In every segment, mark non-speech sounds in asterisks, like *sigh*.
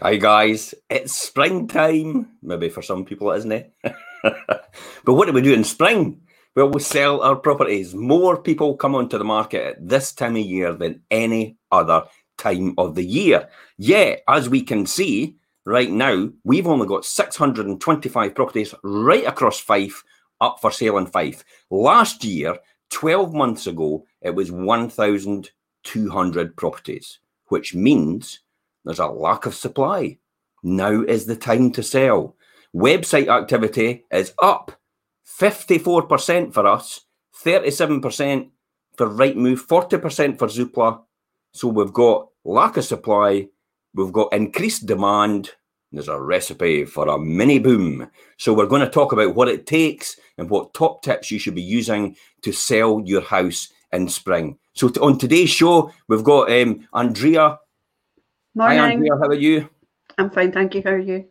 Hi guys, it's springtime. Maybe for some people, is not it? Eh? *laughs* but what do we do in spring? Well, we sell our properties. More people come onto the market at this time of year than any other time of the year. Yeah, as we can see right now, we've only got 625 properties right across Fife up for sale in Fife. Last year, 12 months ago, it was 1,200 properties, which means there's a lack of supply. Now is the time to sell. Website activity is up 54% for us, 37% for Rightmove, 40% for Zoopla. So we've got lack of supply, we've got increased demand. There's a recipe for a mini boom. So we're going to talk about what it takes and what top tips you should be using to sell your house in spring. So on today's show, we've got um, Andrea Morning. Hi, Andrea. How are you? I'm fine, thank you. How are you?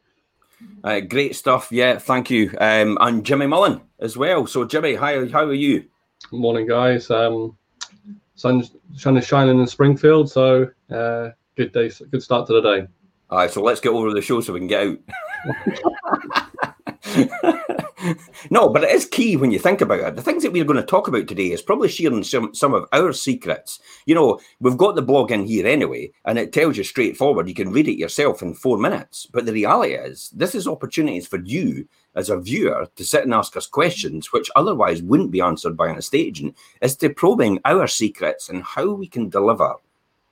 Uh, great stuff. Yeah, thank you. Um, and Jimmy Mullen as well. So, Jimmy, hi, how are you? Good Morning, guys. Um, sun, sun is shining in Springfield, so uh, good day, good start to the day. All right, so let's get over the show so we can get out. *laughs* *laughs* no, but it is key when you think about it. The things that we're going to talk about today is probably sharing some, some of our secrets. You know, we've got the blog in here anyway, and it tells you straightforward. You can read it yourself in four minutes. But the reality is, this is opportunities for you as a viewer to sit and ask us questions which otherwise wouldn't be answered by an estate agent, is to probing our secrets and how we can deliver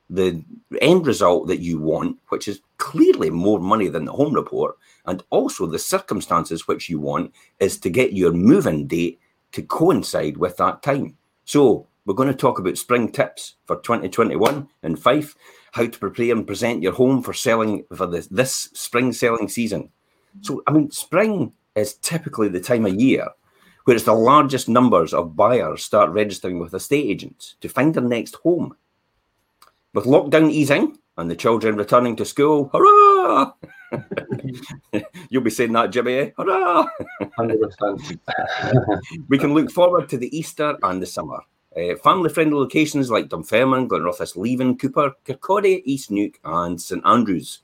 the end result that you want, which is clearly more money than the home report, and also the circumstances which you want is to get your move-in date to coincide with that time. So we're going to talk about spring tips for 2021 and Fife, how to prepare and present your home for selling for this, this spring selling season. So I mean, spring is typically the time of year where it's the largest numbers of buyers start registering with estate agents to find their next home. With lockdown easing and the children returning to school, hurrah! *laughs* You'll be saying that, Jimmy. Eh? Hurrah! 100%. we can look forward to the Easter and the summer. Uh, family friendly locations like Dunfermline, Glenrothes, Leven, Cupar, Kirkcaldy, East Neuk, and St Andrews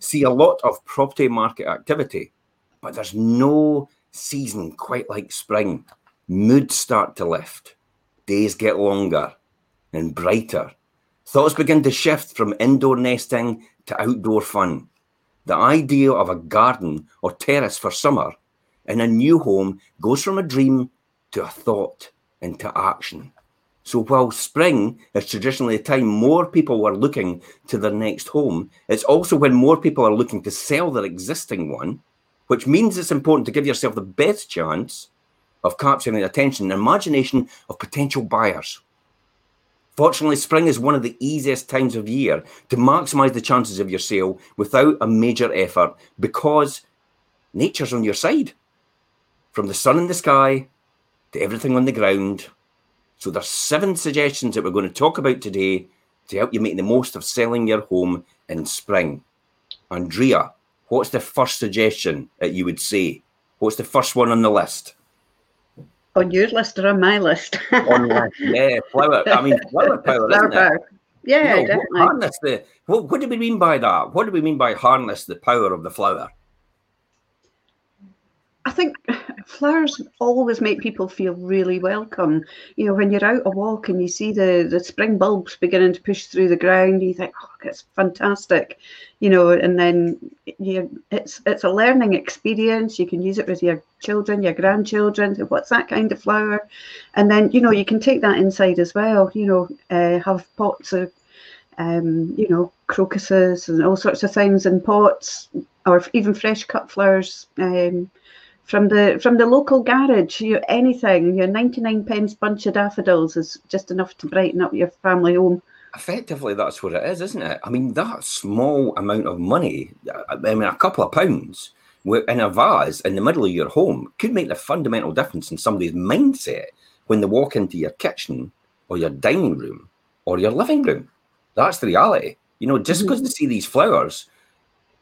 see a lot of property market activity, but there's no season quite like spring. Moods start to lift, days get longer and brighter. Thoughts begin to shift from indoor nesting to outdoor fun. The idea of a garden or terrace for summer in a new home goes from a dream to a thought into action. So while spring is traditionally a time more people are looking to their next home, it's also when more people are looking to sell their existing one, which means it's important to give yourself the best chance of capturing the attention and imagination of potential buyers. Fortunately, spring is one of the easiest times of year to maximize the chances of your sale without a major effort because nature's on your side. From the sun in the sky to everything on the ground. So there's seven suggestions that we're going to talk about today to help you make the most of selling your home in spring. Andrea, what's the first suggestion that you would say? What's the first one on the list? On your list or on my list? on list, yeah, flower. I mean, *laughs* flower power, isn't power. it? Yeah, you know, definitely. Harness the. What, what do we mean by that? What do we mean by harness the power of the flower? I think flowers always make people feel really welcome. You know, when you're out a walk and you see the, the spring bulbs beginning to push through the ground, you think, oh, it's fantastic. You know, and then you, it's it's a learning experience. You can use it with your children, your grandchildren. What's that kind of flower? And then you know you can take that inside as well. You know, uh, have pots of, um, you know, crocuses and all sorts of things in pots, or even fresh cut flowers. Um, from the from the local garage. You anything, your ninety nine pence bunch of daffodils is just enough to brighten up your family home. Effectively, that's what it is, isn't it? I mean, that small amount of money, I mean, a couple of pounds in a vase in the middle of your home could make a fundamental difference in somebody's mindset when they walk into your kitchen or your dining room or your living room. That's the reality. You know, just because mm-hmm. they see these flowers,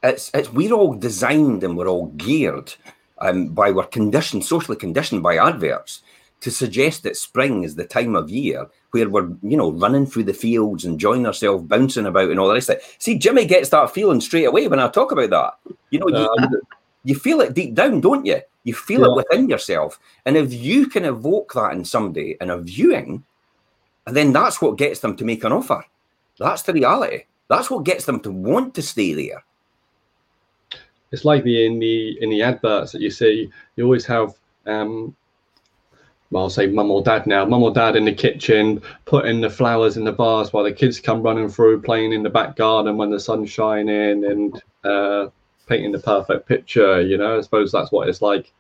it's it's we're all designed and we're all geared um, by we're conditioned, socially conditioned by adverts to suggest that spring is the time of year where we're, you know, running through the fields, and enjoying ourselves, bouncing about, and all the rest of it. See, Jimmy gets that feeling straight away when I talk about that. You know, you, um, you feel it deep down, don't you? You feel yeah. it within yourself. And if you can evoke that in somebody in a viewing, then that's what gets them to make an offer. That's the reality. That's what gets them to want to stay there. It's like the in the in the adverts that you see. You always have um, well, I'll say mum or dad now, mum or dad in the kitchen, putting the flowers in the vase while the kids come running through, playing in the back garden when the sun's shining and uh, painting the perfect picture. You know, I suppose that's what it's like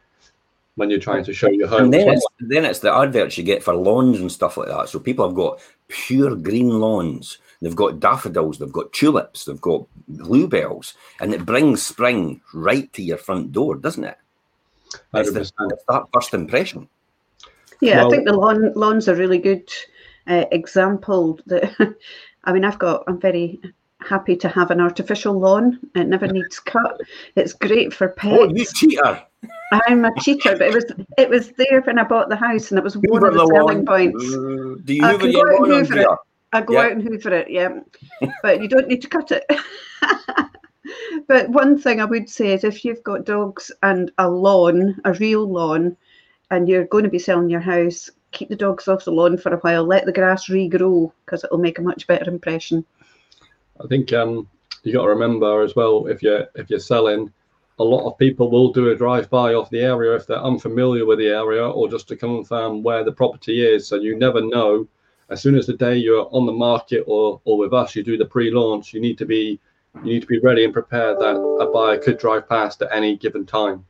when you're trying to show your home. And then, it's, then it's the adverts you get for lawns and stuff like that. So people have got pure green lawns. They've got daffodils, they've got tulips, they've got bluebells, and it brings spring right to your front door, doesn't it? It's, the, it's that first impression. Yeah, well, I think the lawn lawn's a really good uh, example. That *laughs* I mean, I've got. I'm very happy to have an artificial lawn. It never *laughs* needs cut. It's great for pets. Oh, you cheater! I'm a cheater, but it was it was there when I bought the house, and it was one of the, the selling points. Do you hoover your lawn hoover it. I go yeah. out and hoover it, yeah. but you don't need to cut it. *laughs* but one thing I would say is if you've got dogs and a lawn, a real lawn, and you're going to be selling your house, keep the dogs off the lawn for a while, let the grass regrow because it'll make a much better impression. I think um, you got to remember as well if you're if you're selling, a lot of people will do a drive by off the area if they're unfamiliar with the area or just to confirm where the property is. So you never know. As soon as the day you're on the market or or with us, you do the pre-launch. You need to be you need to be ready and prepared that a buyer could drive past at any given time.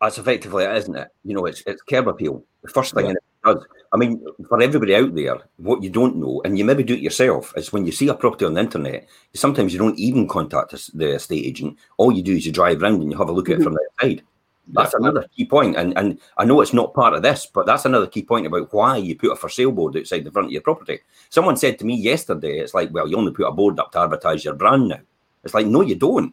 That's effectively it, isn't it? You know, it's it's curb appeal. The first thing yeah. it does. I mean, for everybody out there, what you don't know, and you maybe do it yourself, is when you see a property on the internet, sometimes you don't even contact the estate agent. All you do is you drive around and you have a look at it from the outside. That's yeah. another key point, and and I know it's not part of this, but that's another key point about why you put a for sale board outside the front of your property. Someone said to me yesterday, it's like, well, you only put a board up to advertise your brand now. It's like, no, you don't,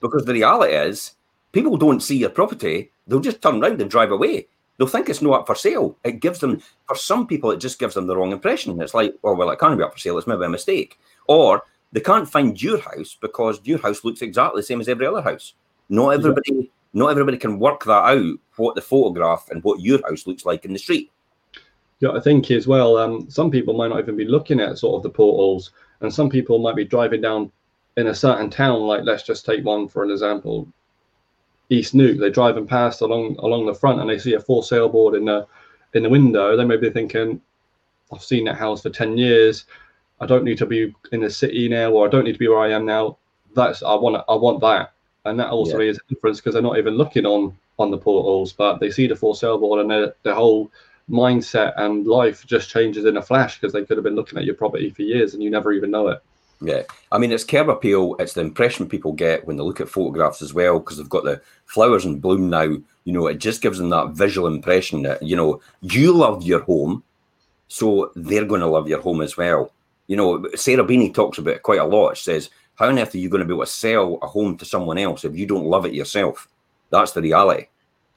because the reality is, people don't see your property they'll just turn around and drive away. They'll think it's not up for sale. It gives them, for some people, it just gives them the wrong impression. It's like, oh, well, it can't be up for sale. It's maybe a mistake. Or they can't find your house because your house looks exactly the same as every other house. Not everybody, yeah. Not everybody can work that out. What the photograph and what your house looks like in the street. Yeah, I think as well. Um, some people might not even be looking at sort of the portals, and some people might be driving down in a certain town. Like let's just take one for an example, East Neuk. They're driving past along along the front and they see a for sale board in the in the window. They may be thinking, I've seen that house for 10 years. I don't need to be in the city now, or I don't need to be where I am now. That's I want I want that. And that also yeah. is a difference because they're not even looking on on the portals, but they see the for sale board and their, their whole mindset and life just changes in a flash because they could have been looking at your property for years and you never even know it. Yeah, I mean, it's curb appeal. It's the impression people get when they look at photographs as well, because they've got the flowers in bloom now. You know, it just gives them that visual impression that you know you love your home, so they're going to love your home as well. You know, Sarah Beeny talks about it quite a lot. She says, "How on earth are you going to be able to sell a home to someone else if you don't love it yourself?" That's the reality.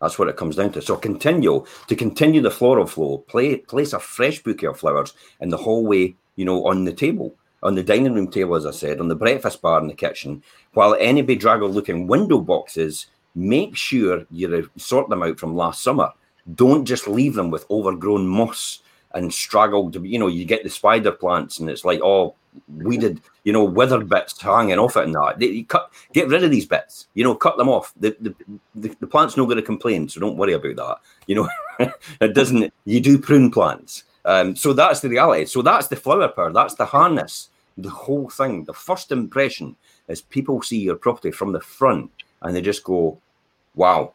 That's what it comes down to. So continue to continue the floral flow. Play, place a fresh bouquet of flowers in the hallway. You know, on the table on the dining room table, as I said, on the breakfast bar in the kitchen, while any bedraggled looking window boxes, make sure you sort them out from last summer. Don't just leave them with overgrown moss and straggled, you know, you get the spider plants and it's like, oh, weeded, you know, withered bits hanging off it and that. They, cut, get rid of these bits, you know, cut them off. The, the, the, the plant's not going to complain, so don't worry about that. You know, *laughs* it doesn't, you do prune plants. Um, so that's the reality. So that's the flower power. That's the harness. The whole thing. The first impression is people see your property from the front and they just go, "Wow,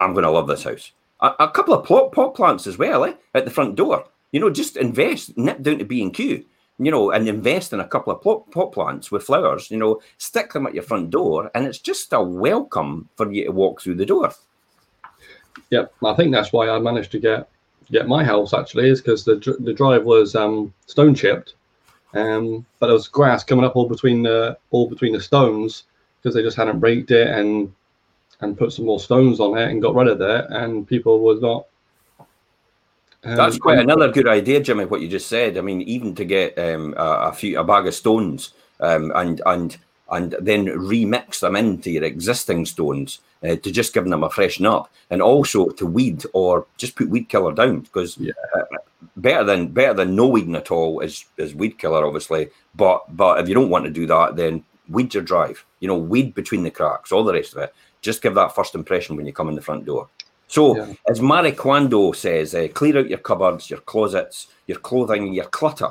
I'm going to love this house." A, a couple of pot, pot plants as well, eh, at the front door. You know, just invest, nip down to B and Q. You know, and invest in a couple of pot, pot plants with flowers. You know, stick them at your front door, and it's just a welcome for you to walk through the door. Yep, I think that's why I managed to get get my house actually is because the the drive was um, stone chipped, um, but there was grass coming up all between the all between the stones because they just hadn't raked it and and put some more stones on it and got rid of it, and people was not That's quite another good idea, Jimmy. What you just said. I mean, even to get um, a, a, few a bag of stones um, and and and then remix them into your existing stones uh, to just give them a freshen up, and also to weed or just put weed killer down because yeah. uh, better than better than no weeding at all is is weed killer, obviously. But but if you don't want to do that, then weed your drive. You know, weed between the cracks, all the rest of it. Just give that first impression when you come in the front door. So, yeah. as Marie Kondo says, uh, clear out your cupboards, your closets, your clothing, your clutter.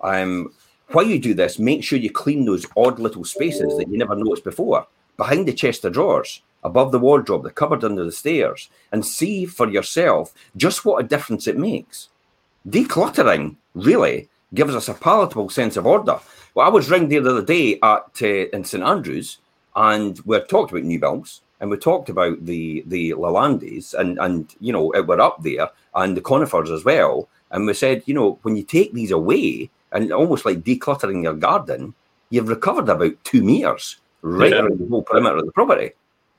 Um, while you do this, make sure you clean those odd little spaces that you never noticed before, behind the chest of drawers, above the wardrobe, the cupboard under the stairs, and see for yourself just what a difference it makes. Decluttering really gives us a palatable sense of order. Well, I was ringed the other day at uh, in St Andrews, and we talked about new builds, and we talked about the the Leylandiis, and and you know it were up there, and the conifers as well. And we said, you know, when you take these away, and almost like decluttering your garden, you've recovered about two meters right yeah. around the whole perimeter of the property.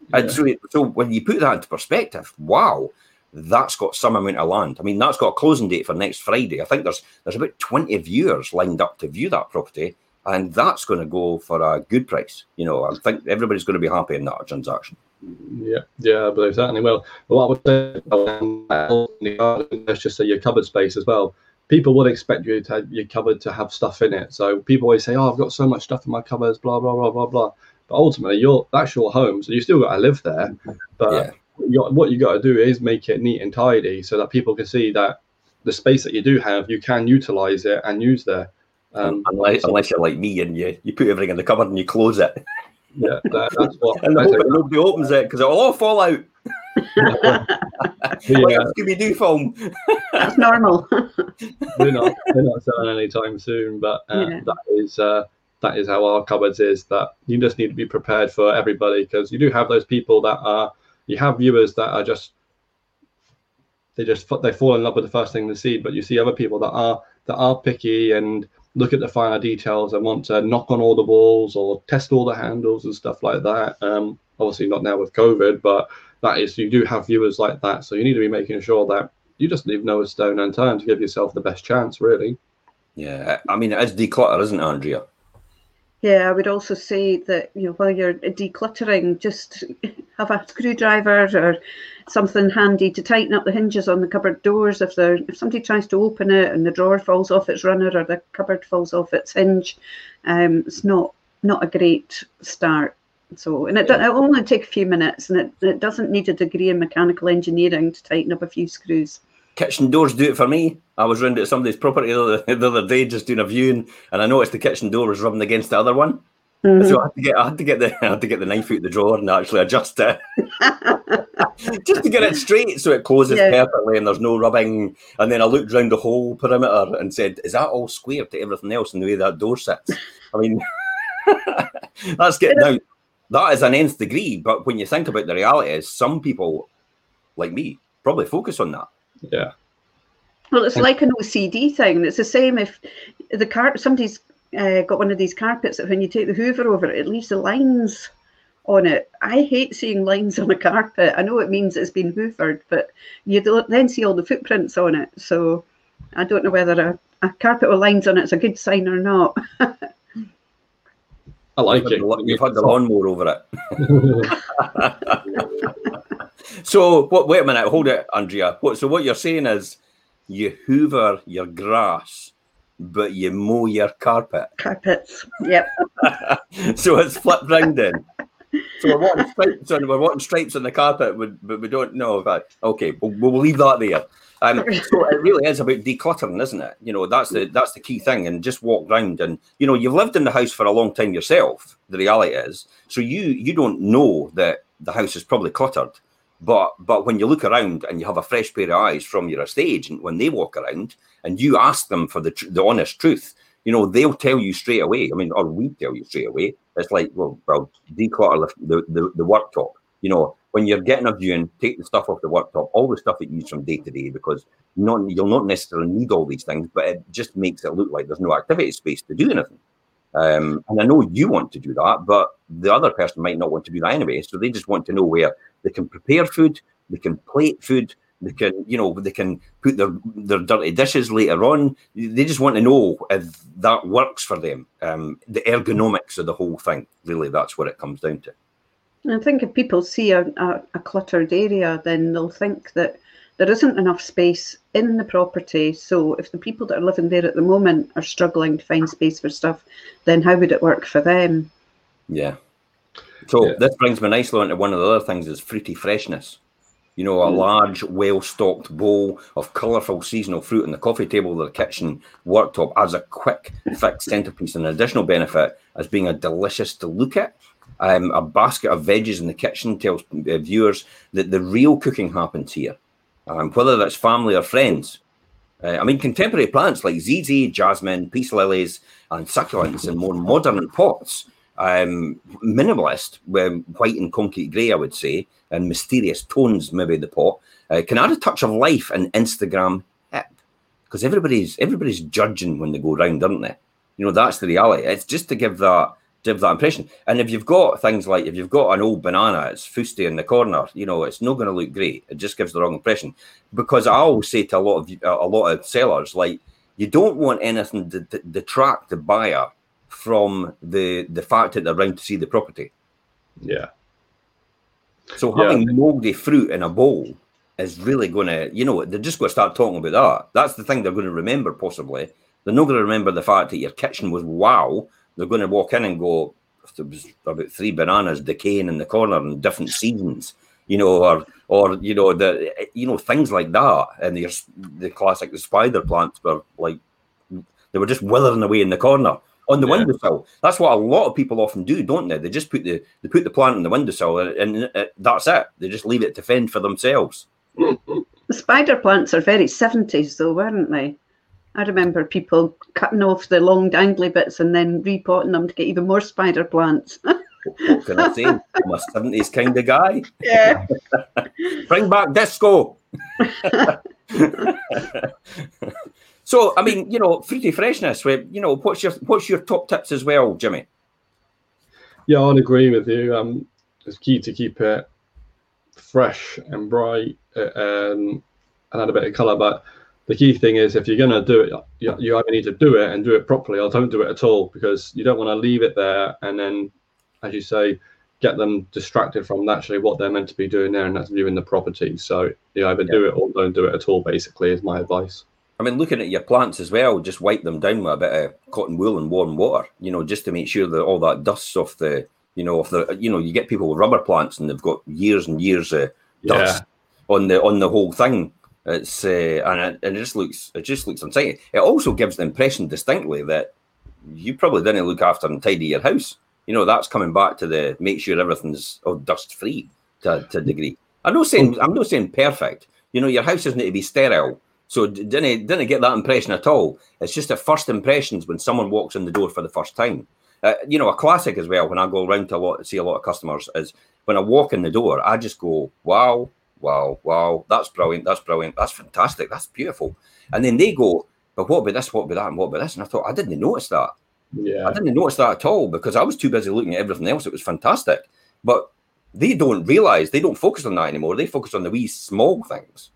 Yeah. And so, so when you put that into perspective, wow, that's got some amount of land. I mean, that's got a closing date for next Friday. I think there's there's about 20 viewers lined up to view that property, and that's going to go for a good price. You know, I think everybody's going to be happy in that transaction. Yeah, yeah, I believe certainly will. Well, I would say, let's just say your cupboard space as well. People would expect you to have your cupboard to have stuff in it. So people always say, "Oh, I've got so much stuff in my cupboards," blah blah blah blah blah. But ultimately, your that's your home, so you still got to live there. But yeah what you got to do is make it neat and tidy so that people can see that the space that you do have, you can utilize it and use there. Um, unless, unless you're like me and you, you put everything in the cupboard and you close it. *laughs* Yeah, that, that's what. and that's nobody opens it because it'll all fall out. *laughs* yeah. Scooby Doo film. That's normal. we're not we're not selling anytime soon, but uh, yeah. that is uh, that is how our cupboards is. That you just need to be prepared for everybody because you do have those people that are you have viewers that are just they just they fall in love with the first thing they see but you see other people that are that are picky and look at the finer details. And want to knock on all the walls or test all the handles and stuff like that. Um, obviously not now with covid but that is you do have viewers like that. So you need to be making sure that you just leave no stone unturned to give yourself the best chance really. Yeah i mean it is declutter isn't it andrea yeah, I would also say that you know while you're decluttering, just *laughs* have a screwdriver or something handy to tighten up the hinges on the cupboard doors. If there if somebody tries to open it and the drawer falls off its runner or the cupboard falls off its hinge, um, it's not not a great start. So, and it, it will only take a few minutes, and it, it doesn't need a degree in mechanical engineering to tighten up a few screws kitchen doors do it for me. I was round at somebody's property the other, *laughs* the other day just doing a viewing, and I noticed the kitchen door was rubbing against the other one. Mm-hmm. So I had to get I had to get the *laughs* I had to get the knife out of the drawer and actually adjust it, *laughs* just to get it straight so it closes yeah. perfectly and there's no rubbing. And then I looked round the whole perimeter and said, "Is that all square to everything else in the way that door sits?" I mean, that's getting out. That is an nth degree, but when you think about the reality, is some people like me probably focus on that. Yeah. Well, it's like an OCD thing. It's the same if the car somebody's uh, got one of these carpets that when you take the Hoover over it, it leaves the lines on it. I hate seeing lines on a carpet. I know it means it's been hoovered, but you then see all the footprints on it. So I don't know whether a, a carpet with lines on it is a good sign or not. I like it. You've had the *laughs* lawnmower over it. *laughs* *laughs* So what? Wait a minute. Hold it, Andrea. What? So what you're saying is, you hoover your grass, but you mow your carpet. Carpets. Yep. *laughs* so it's flipped round then. So we're wanting stripes on we're wanting stripes on the carpet, but we don't know that. Okay, we'll, we'll leave that there. Um, so it really is about decluttering, isn't it? You know, that's the that's the key thing. And just walk around, and you know, you've lived in the house for a long time yourself. The reality is, so you you don't know that the house is probably cluttered but but when you look around and you have a fresh pair of eyes from your estate agent when they walk around and you ask them for the tr- the honest truth, you know they'll tell you straight away. I mean, or we tell you straight away. It's like well, well, declutter the the, the worktop. You know, when you're getting a viewing, take the stuff off the worktop, all the stuff that you use from day to day, because not you'll not necessarily need all these things, but it just makes it look like there's no activity space to do anything. Um, and I know you want to do that, but the other person might not want to do that anyway. So they just want to know where they can prepare food, they can plate food, They can, you know, they can put their their dirty dishes later on. They just want to know if that works for them. Um, the ergonomics of the whole thing, really, that's what it comes down to. I think if people see a, a, a cluttered area, then they'll think that there isn't enough space in the property. So if the people that are living there at the moment are struggling to find space for stuff, then how would it work for them? Yeah. So Yeah. this brings me nicely onto one of the other things is fruity freshness. You know, a Mm. large, well-stocked bowl of colourful seasonal fruit on the coffee table or the kitchen worktop as a quick fixed *laughs* centerpiece. An additional benefit as being a delicious to look at. Um, a basket of veggies in the kitchen tells uh, viewers that the real cooking happens here, um, whether that's family or friends. Uh, I mean, contemporary plants like ZZ, jasmine, peace lilies, and succulents in more modern pots, um, minimalist, um, white and concrete grey, I would say, and mysterious tones, maybe the pot, uh, can add a touch of life and Instagram hip. Because everybody's everybody's judging when they go round, aren't they? You know, that's the reality. It's just to give that give that impression. And if you've got things like if you've got an old banana, it's fusty in the corner, you know, it's not going to look great. It just gives the wrong impression. Because I always say to a lot of a lot of sellers, like you don't want anything to, to detract the buyer from the the fact that they're round to see the property. Yeah. So Yeah. having moldy fruit in a bowl is really going to, you know, they're just going to start talking about that. That's the thing they're going to remember, possibly. They're not going to remember the fact that your kitchen was wow. They're going to walk in and go, there was about three bananas decaying in the corner in different seasons, you know, or or you know the you know things like that. And there's the classic the spider plants were like they were just withering away in the corner on the Yeah. windowsill. That's what a lot of people often do, don't they? They just put the they put the plant on the windowsill and, and uh, that's it. They just leave it to fend for themselves. The spider plants are very 70s, though, weren't they? I remember people cutting off the long dangly bits and then repotting them to get even more spider plants. What, *laughs* what can I say? I'm a seventies kind of guy. yeah. *laughs* Bring back disco. *laughs* so I mean, you know, fruity freshness. where- You know, what's your what's your top tips as well, Jimmy? Yeah, I'd agree with you. Um, it's key to keep it fresh and bright uh, um, and add a bit of colour. But the key thing is, if you're going to do it, you, you either need to do it and do it properly, or don't do it at all, because you don't want to leave it there and then, as you say, get them distracted from actually what they're meant to be doing there, and that's viewing the property. So you either do it or don't do it at all. Basically, is my advice. I mean, looking at your plants as well, just wipe them down with a bit of cotton wool and warm water, you know, just to make sure that all that dust's off the, you know, off the, you know, you get people with rubber plants and they've got years and years of dust on the on the whole thing. It's uh, and it, and it just looks it just looks unsightly. It also gives the impression distinctly that you probably didn't look after and tidy your house. You know, that's coming back to the make sure everything's oh, dust free to, to a degree. I'm not saying I'm not saying perfect. You know, your house doesn't need to be sterile. So didn't didn't get that impression at all. It's just the first impressions when someone walks in the door for the first time. Uh, you know, a classic as well. When I go around to a lot, see a lot of customers, is when I walk in the door, I just go, "Wow, wow, wow! That's brilliant! That's brilliant! That's fantastic! That's beautiful!" And then they go, "But what about this? What about that? And what about this?" And I thought, I didn't notice that. Yeah, I didn't notice that at all because I was too busy looking at everything else. It was fantastic, but they don't realize they don't focus on that anymore. They focus on the wee small things,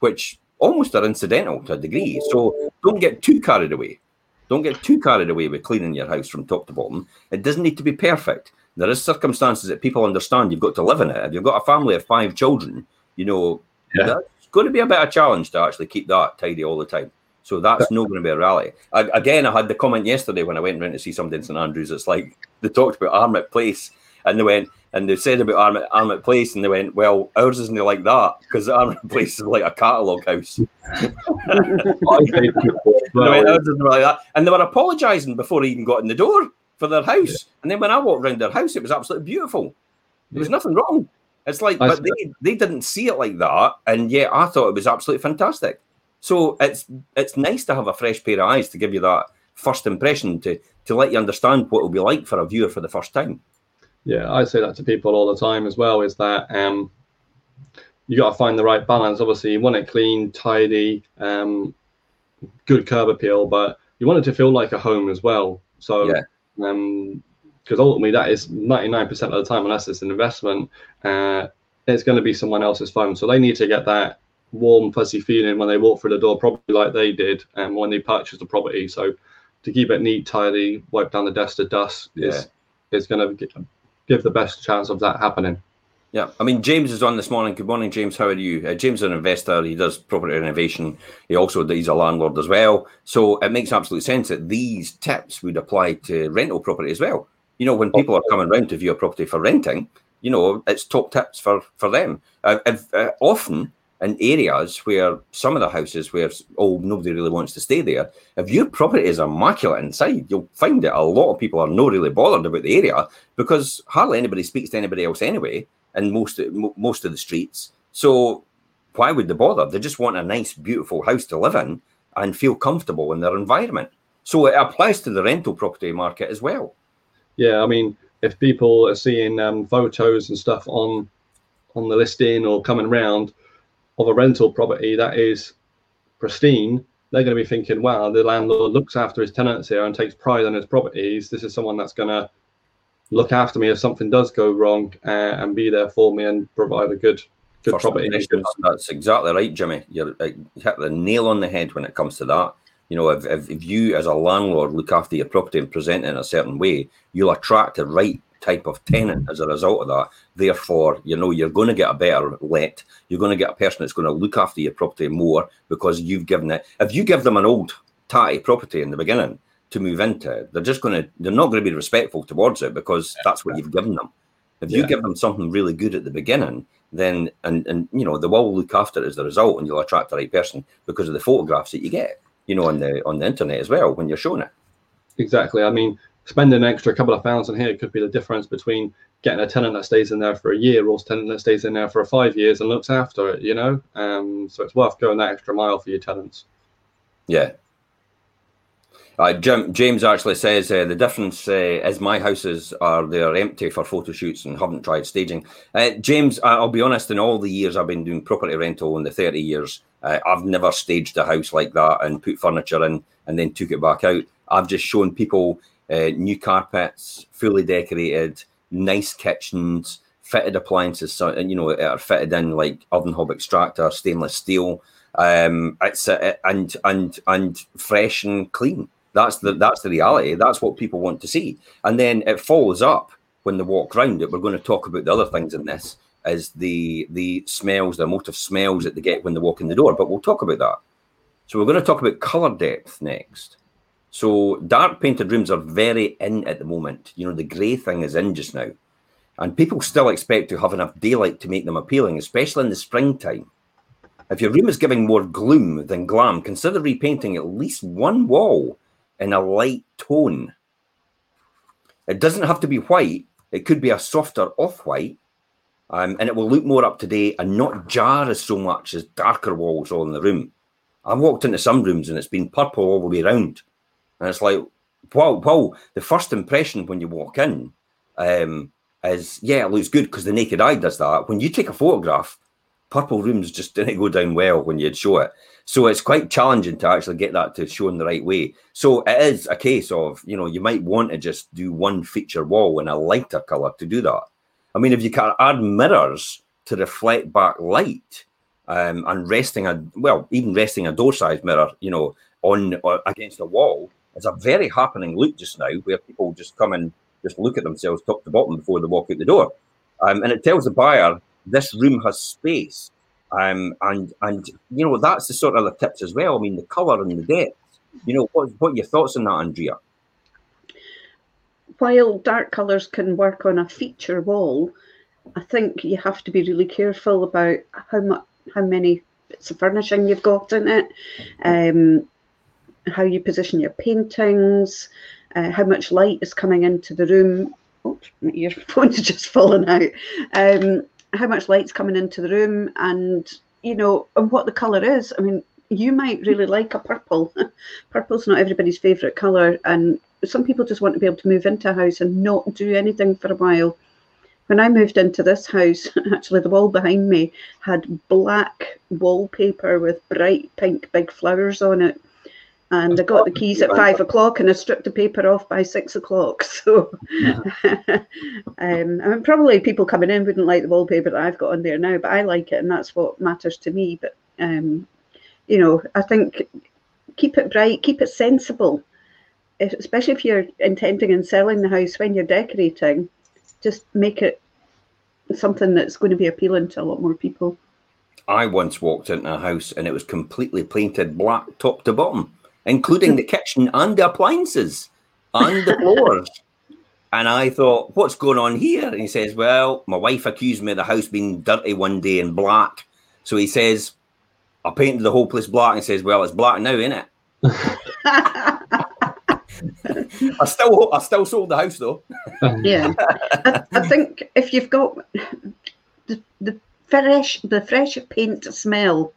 which almost are incidental to a degree. So don't get too carried away. Don't get too carried away with cleaning your house from top to bottom. It doesn't need to be perfect. There is circumstances that people understand you've got to live in it. If you've got a family of five children, you know Yeah. that's going to be a bit of a challenge to actually keep that tidy all the time. So that's not going to be a rally. I, again, I had the comment yesterday when I went round to see somebody in St Andrews. It's like they talked about Armit Place, and they went and they said about Armit, Armit Place, and they went, "Well, ours isn't like that because *laughs* Armit Place is like a catalogue house." *laughs* I say people as And they went, "Ours isn't like that," and they were apologising before they even got in the door for their house. And then when I walked around their house, it was absolutely beautiful. There was nothing wrong. It's like, I but they, they didn't see it like that, and yet I thought it was absolutely fantastic. So it's it's nice to have a fresh pair of eyes to give you that first impression to to let you understand what it'll be like for a viewer for the first time. Yeah, I say that to people all the time as well. Is that um, you got to find the right balance. Obviously, you want it clean, tidy, um, good curb appeal, but you want it to feel like a home as well. So, Yeah. um, because ultimately that is ninety nine percent of the time, unless it's an investment, uh, it's going to be someone else's phone. So they need to get that warm, fuzzy feeling when they walk through the door, probably like they did, and um, when they purchased the property. So to keep it neat, tidy, wipe down the dust of dust yeah. is is going to give the best chance of that happening. Yeah, I mean James is on this morning. Good morning, James. How are you? Uh, James is an investor. He does property renovation. He also he's a landlord as well. So it makes absolute sense that these tips would apply to rental property as well. You know, when people are coming around to view a property for renting, you know, it's top tips for for them. Uh, if, uh, often in areas where some of the houses where oh nobody really wants to stay there, if your property is immaculate inside, you'll find that a lot of people are not really bothered about the area because hardly anybody speaks to anybody else anyway in most most of the streets. So why would they bother? They just want a nice, beautiful house to live in and feel comfortable in their environment. So it applies to the rental property market as well. Yeah, I mean, if people are seeing um, photos and stuff on on the listing or coming around of a rental property that is pristine, they're going to be thinking, "Wow, the landlord looks after his tenants here and takes pride in his properties. This is someone that's going to look after me if something does go wrong uh, and be there for me and provide a good good First property. That's exactly right, Jimmy. You're uh, you hit the nail on the head when it comes to that. You know, if, if, if you as a landlord look after your property and present it in a certain way, you'll attract the right type of tenant as a result of that. Therefore, you know, you're going to get a better let. You're going to get a person that's going to look after your property more because you've given it. If you give them an old tatty property in the beginning, to move into, they're just going to, they're not going to be respectful towards it because that's what you've given them. If you yeah. give them something really good at the beginning, then, and, and, you know, they will look after it as the result and you'll attract the right person because of the photographs that you get, you know, on the, on the internet as well when you're showing it. Exactly. I mean, spending an extra couple of thousand here could be the difference between getting a tenant that stays in there for a year or a tenant that stays in there for five years and looks after it, you know? Um, so it's worth going that extra mile for your tenants. Yeah, uh, Jim, James actually says uh, the difference uh, is my houses are they're empty for photo shoots and haven't tried staging. Uh, James, I'll be honest, in all the years I've been doing property rental in the 30 years, uh, I've never staged a house like that and put furniture in and then took it back out. I've just shown people uh, new carpets, fully decorated, nice kitchens, fitted appliances, so, you know, are fitted in like oven hob extractor, stainless steel. Um, it's and and and fresh and clean. That's the that's the reality. That's what people want to see. And then it follows up when they walk around it. We're going to talk about the other things in this is the the smells, the emotive smells that they get when they walk in the door. But we'll talk about that. So we're going to talk about color depth next. So dark painted rooms are very in at the moment. You know, the grey thing is in just now. And people still expect to have enough daylight to make them appealing, especially in the springtime. If your room is giving more gloom than glam, consider repainting at least one wall in a light tone. It doesn't have to be white, it could be a softer off white, um, and it will look more up to date and not jar as so much as darker walls all in the room. I've walked into some rooms and it's been purple all the way around. And it's like, wow, wow. The first impression when you walk in um, is, yeah, it looks good because the naked eye does that. When you take a photograph, purple rooms just didn't go down well when you'd show it. So it's quite challenging to actually get that to show in the right way. So it is a case of, you know, you might want to just do one feature wall in a lighter color to do that. I mean, if you can add mirrors to reflect back light um, and resting a, well, even resting a door size mirror, you know, on or against a wall, it's a very happening look just now where people just come and just look at themselves top to bottom before they walk out the door. Um, and it tells the buyer this room has space um, and and you know that's the sort of the tips as well. I mean, the colour and the depth. You know, what what your thoughts on that, Andrea? While dark colours can work on a feature wall, I think you have to be really careful about how much how many bits of furnishing you've got in it, um, how you position your paintings, uh, how much light is coming into the room. Oh, my earphones just fallen out. Um, how much light's coming into the room and you know and what the color is i mean you might really like a purple *laughs* purple's not everybody's favorite color and some people just want to be able to move into a house and not do anything for a while when i moved into this house *laughs* actually the wall behind me had black wallpaper with bright pink big flowers on it and I got the keys at five o'clock and I stripped the paper off by six o'clock. *laughs* So, *laughs* um, I mean, probably people coming in wouldn't like the wallpaper that I've got on there now, but I like it and that's what matters to me. But Um, you know, I think keep it bright, keep it sensible, especially if you're intending on selling the house when you're decorating. Just make it something that's going to be appealing to a lot more people. I once walked into a house and it was completely painted black top to bottom, including the kitchen and the appliances and the *laughs* floors. And I thought, what's going on here? And he says, Well, my wife accused me of the house being dirty one day and black. So he says, I painted the whole place black and says, Well, it's black now, isn't it? *laughs* *laughs* I still I still sold the house though. yeah. I, I think if you've got the, the fresh the fresh paint smell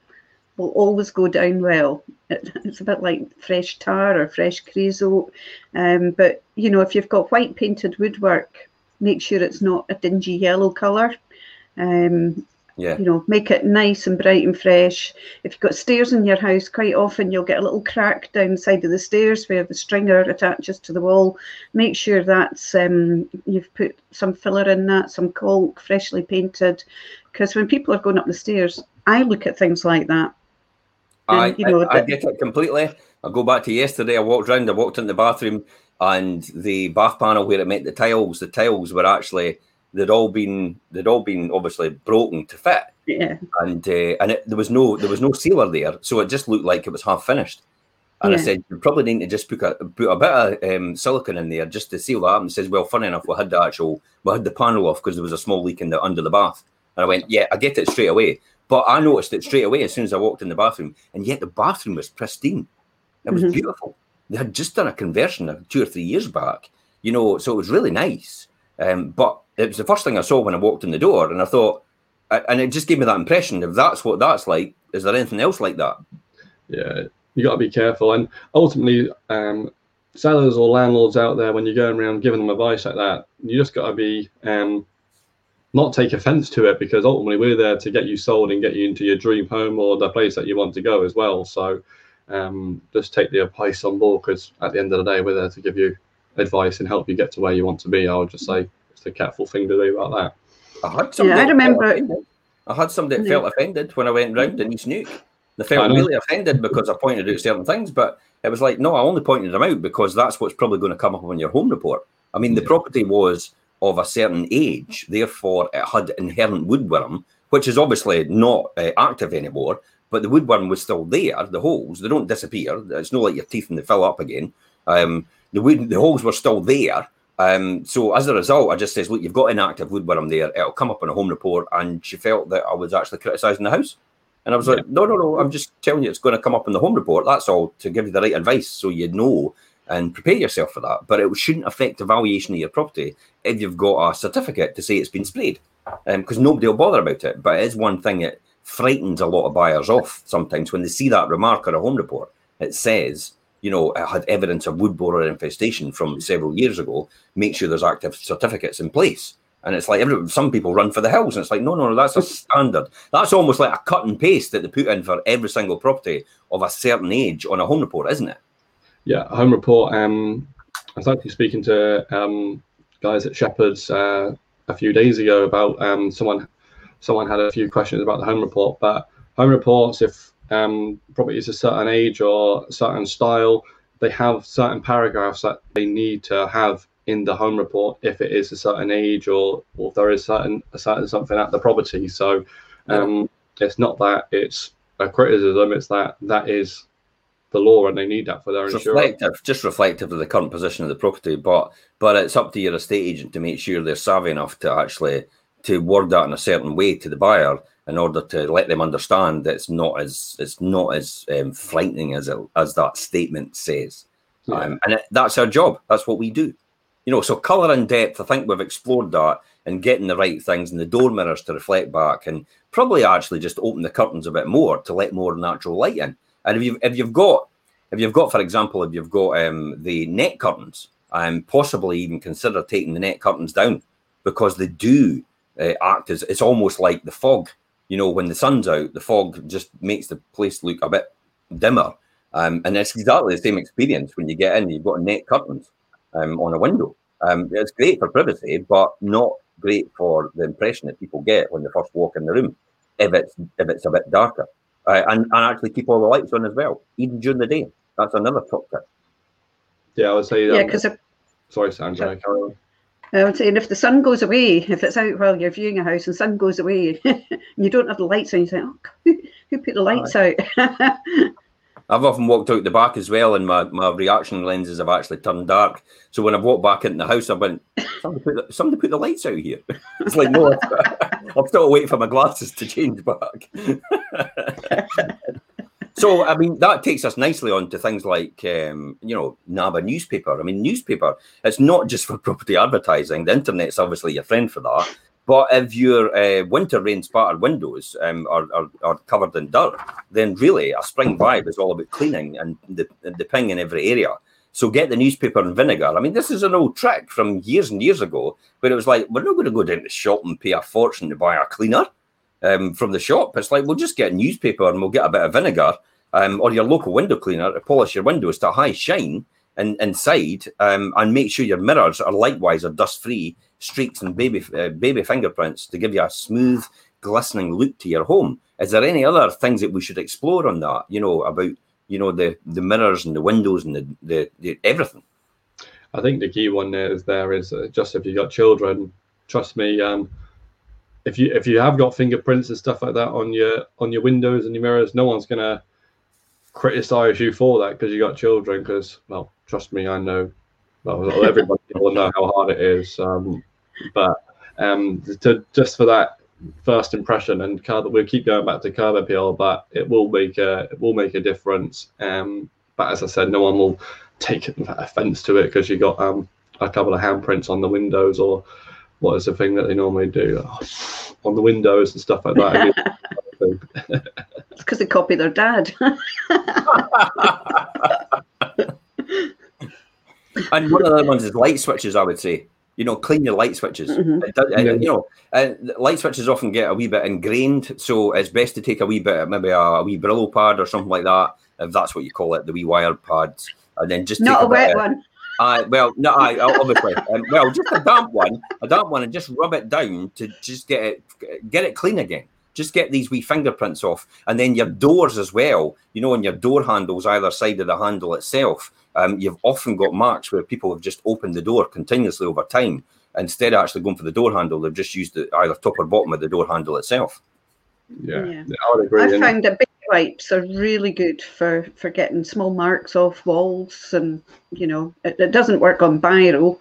will always go down well. It, it's a bit like fresh tar or fresh creosote. Um, but you know, if you've got white painted woodwork, make sure it's not a dingy yellow colour. Um, yeah. You know, make it nice and bright and fresh. If you've got stairs in your house, quite often you'll get a little crack down the side of the stairs where the stringer attaches to the wall. Make sure that's um, you've put some filler in that, some caulk, freshly painted. Because when people are going up the stairs, I look at things like that. And, I, you know, I, I get it completely. I go back to yesterday. I walked around. I walked in the bathroom, and the bath panel where it met the tiles, the tiles were actually they'd all been they'd all been obviously broken to fit. Yeah. And uh, and it, there was no there was no sealer there, so it just looked like it was half finished. And yeah. I said, you probably need to just put a put a bit of um, silicon in there just to seal that up. And says, well, funny enough, we had the actual we had the panel off because there was a small leak in the under the bath. And I went, yeah, I get it straight away. But I noticed it straight away as soon as I walked in the bathroom, and yet the bathroom was pristine. It was mm-hmm. beautiful. They had just done a conversion two or three years back, you know, so it was really nice. Um, but it was the first thing I saw when I walked in the door, and I thought, and it just gave me that impression. If that's what that's like, is there anything else like that? Yeah, you got to be careful, and ultimately, um, sellers or landlords out there, when you're going around giving them advice like that, you just got to be um, not take offense to it because ultimately we're there to get you sold and get you into your dream home or the place that you want to go as well. So um, just take the advice on board because at the end of the day, we're there to give you advice and help you get to where you want to be. I would just say it's a careful thing to do about that. I had somebody. Yeah, I remember. I had somebody that felt offended when I went round in East Neuk. They felt really offended because I pointed out certain things, but it was like, no, I only pointed them out because that's what's probably going to come up on your home report. I mean, the yeah. property was of a certain age, therefore it had inherent woodworm, which is obviously not uh, active anymore. But the woodworm was still there. The holes they don't disappear. It's not like your teeth and they fill up again. Um, the wood, the holes were still there. Um, so as a result, I just says, look, you've got inactive woodworm there. It'll come up on a home report. And she felt that I was actually criticising the house. And I was yeah. like, no, no, no, I'm just telling you it's going to come up in the home report. That's all to give you the right advice so you know and prepare yourself for that. But it shouldn't affect the valuation of your property if you've got a certificate to say it's been sprayed, because um, nobody will bother about it. But it is one thing that frightens a lot of buyers off sometimes when they see that remark on a home report. It says, you know, had evidence of wood borer infestation from several years ago. Make sure there's active certificates in place. And it's like every, some people run for the hills, and it's like, no, no, no, that's a standard. That's almost like a cut and paste that they put in for every single property of a certain age on a home report, isn't it? Yeah, home report. Um, I was actually speaking to um, guys at Shepherds uh, a few days ago about um, someone. Someone had a few questions about the home report, but home reports, if um, property is a certain age or a certain style, they have certain paragraphs that they need to have in the home report if it is a certain age or, or if there is certain a certain something at the property. So um, it's not that it's a criticism; it's that that is the law and they need that for their insurance. Reflective, just reflective of the current position of the property, but but it's up to your estate agent to make sure they're savvy enough to actually to word that in a certain way to the buyer in order to let them understand that it's not as it's not as um, frightening as it, as that statement says. Yeah. Um, and it, that's our job. That's what we do. You know, so color and depth. I think we've explored that and getting the right things and the door mirrors to reflect back, and probably actually just open the curtains a bit more to let more natural light in. And if you've if you've got if you've got, for example, if you've got um, the net curtains, um, possibly even consider taking the net curtains down because they do uh, act as it's almost like the fog. You know, when the sun's out, the fog just makes the place look a bit dimmer. Um, and it's exactly the same experience when you get in. You've got net curtains um, on a window. Um, it's great for privacy, but not great for the impression that people get when they first walk in the room. If it's if it's a bit darker. uh, and, and actually keep all the lights on as well, even during the day. That's another top tip. Yeah, I would say. Yeah, um, because sorry, Sandra. carry Um, on. I would say, and if the sun goes away, if it's out while you're viewing a house and sun goes away, and *laughs* you don't have the lights on, you say, "Oh, who, who put the lights out?" *laughs* I've often walked out the back as well, and my, my reaction lenses have actually turned dark. So when I've walked back into the house, I went, somebody put the, somebody put the lights out here. *laughs* it's like, no, I'm still waiting for my glasses to change back. So, I mean, that takes us nicely on to things like, um, you know, NABA newspaper. I mean, newspaper, it's not just for *laughs* property advertising. The internet's obviously your friend for that. But if your uh, winter rain spattered windows um, are, are, are, covered in dirt, then really a spring vibe is all about cleaning and the, the ping in every area. So get the newspaper and vinegar. I mean, this is an old trick from years and years ago, but it was like, we're not going to go down to the shop and pay a fortune to buy a cleaner um, from the shop. It's like, we'll just get newspaper and we'll get a bit of vinegar um, or your local window cleaner to polish your windows to a high shine and inside um, and make sure your mirrors are likewise are dust free streaks and baby uh, baby fingerprints to give you a smooth, glistening look to your home. Is there any other things that we should explore on that? You know about you know the the mirrors and the windows and the, the, the everything. I think the key one there is there is uh, just if you've got children, trust me. Um, if you if you have got fingerprints and stuff like that on your on your windows and your mirrors, no one's gonna criticize you for that because you got children. Because well, trust me, I know. Well, everybody will know how hard it is. Um, but um, to just for that first impression and curb, we'll keep going back to curb appeal, but it will make a it will make a difference. Um, but as I said, no one will take offence to it because you got um, a couple of handprints on the windows or what is the thing that they normally do oh, on the windows and stuff like that. *laughs* it's because they copy their dad. *laughs* and one of the other ones is light switches, I would say you know, clean your light switches. Mm-hmm. yeah. You know, uh, light switches often get a wee bit ingrained, so it's best to take a wee bit, maybe a, a wee Brillo pad or something like that, if that's what you call it, the wee wire pads, and then just not a, a wet one. Uh, well, no, I obviously, *laughs* um, well, just a damp one, a damp one, and just rub it down to just get it, get it clean again. Just get these wee fingerprints off, and then your doors as well. You know, on your door handles, either side of the handle itself um, you've often got marks where people have just opened the door continuously over time. Instead of actually going for the door handle, they've just used the, either top or bottom of the door handle itself. Yeah, yeah. I would agree. I found that big wipes are really good for, for getting small marks off walls, and you know, it, it doesn't work on biro,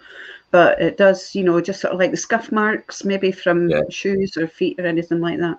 but it does, you know, just sort of like the scuff marks, maybe from yeah. shoes or feet or anything like that.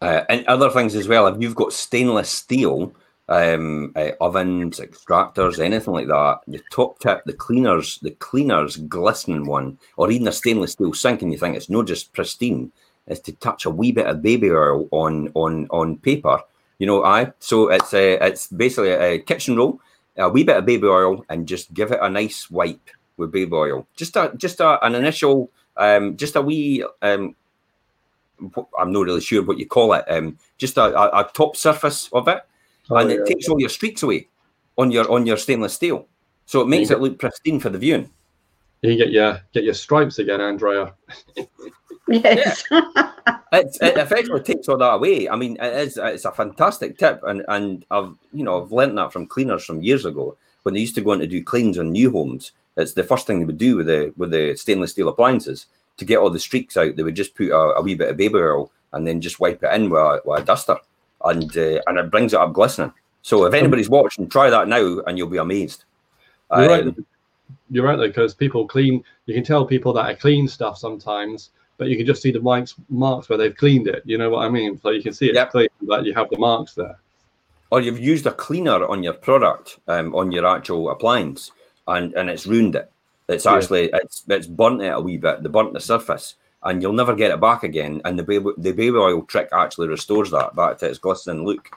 Uh, and other things as well. If you've got stainless steel, um, uh, ovens, extractors, anything like that. The top tip, the cleaners, the cleaners glistening one, or even a stainless steel sink, and you think it's not just pristine, is to touch a wee bit of baby oil on on on paper. You know, I so it's a it's basically a kitchen roll, a wee bit of baby oil, and just give it a nice wipe with baby oil. Just a just a, an initial, um, just a wee. Um, I'm not really sure what you call it. Um, just a, a, a top surface of it oh, and yeah. it takes all your streaks away on your on your stainless steel. So it makes it look pristine for the viewing. You get your get your stripes again, Andrea. yes. Yeah. it effectively takes all that away. I mean, it is it's a fantastic tip, and and I've you know I've learned that from cleaners from years ago when they used to go in to do cleans on new homes. It's the first thing they would do with the with the stainless steel appliances to get all the streaks out. They would just put a, a wee bit of baby oil and then just wipe it in with a, with a duster and uh, and it brings it up glistening. So if anybody's watching, try that now, and you'll be amazed. You're um, right. You're right though, because people clean. You can tell people that are clean stuff sometimes, but you can just see the marks marks where they've cleaned it. You know what I mean? So you can see it's yep. clean, but you have the marks there. Or you've used a cleaner on your product, um, on your actual appliance, and and it's ruined it. It's actually yeah. it's it's burnt it a wee bit. The burnt the surface, and you'll never get it back again. And the baby, the baby oil trick actually restores that back to its glistening look.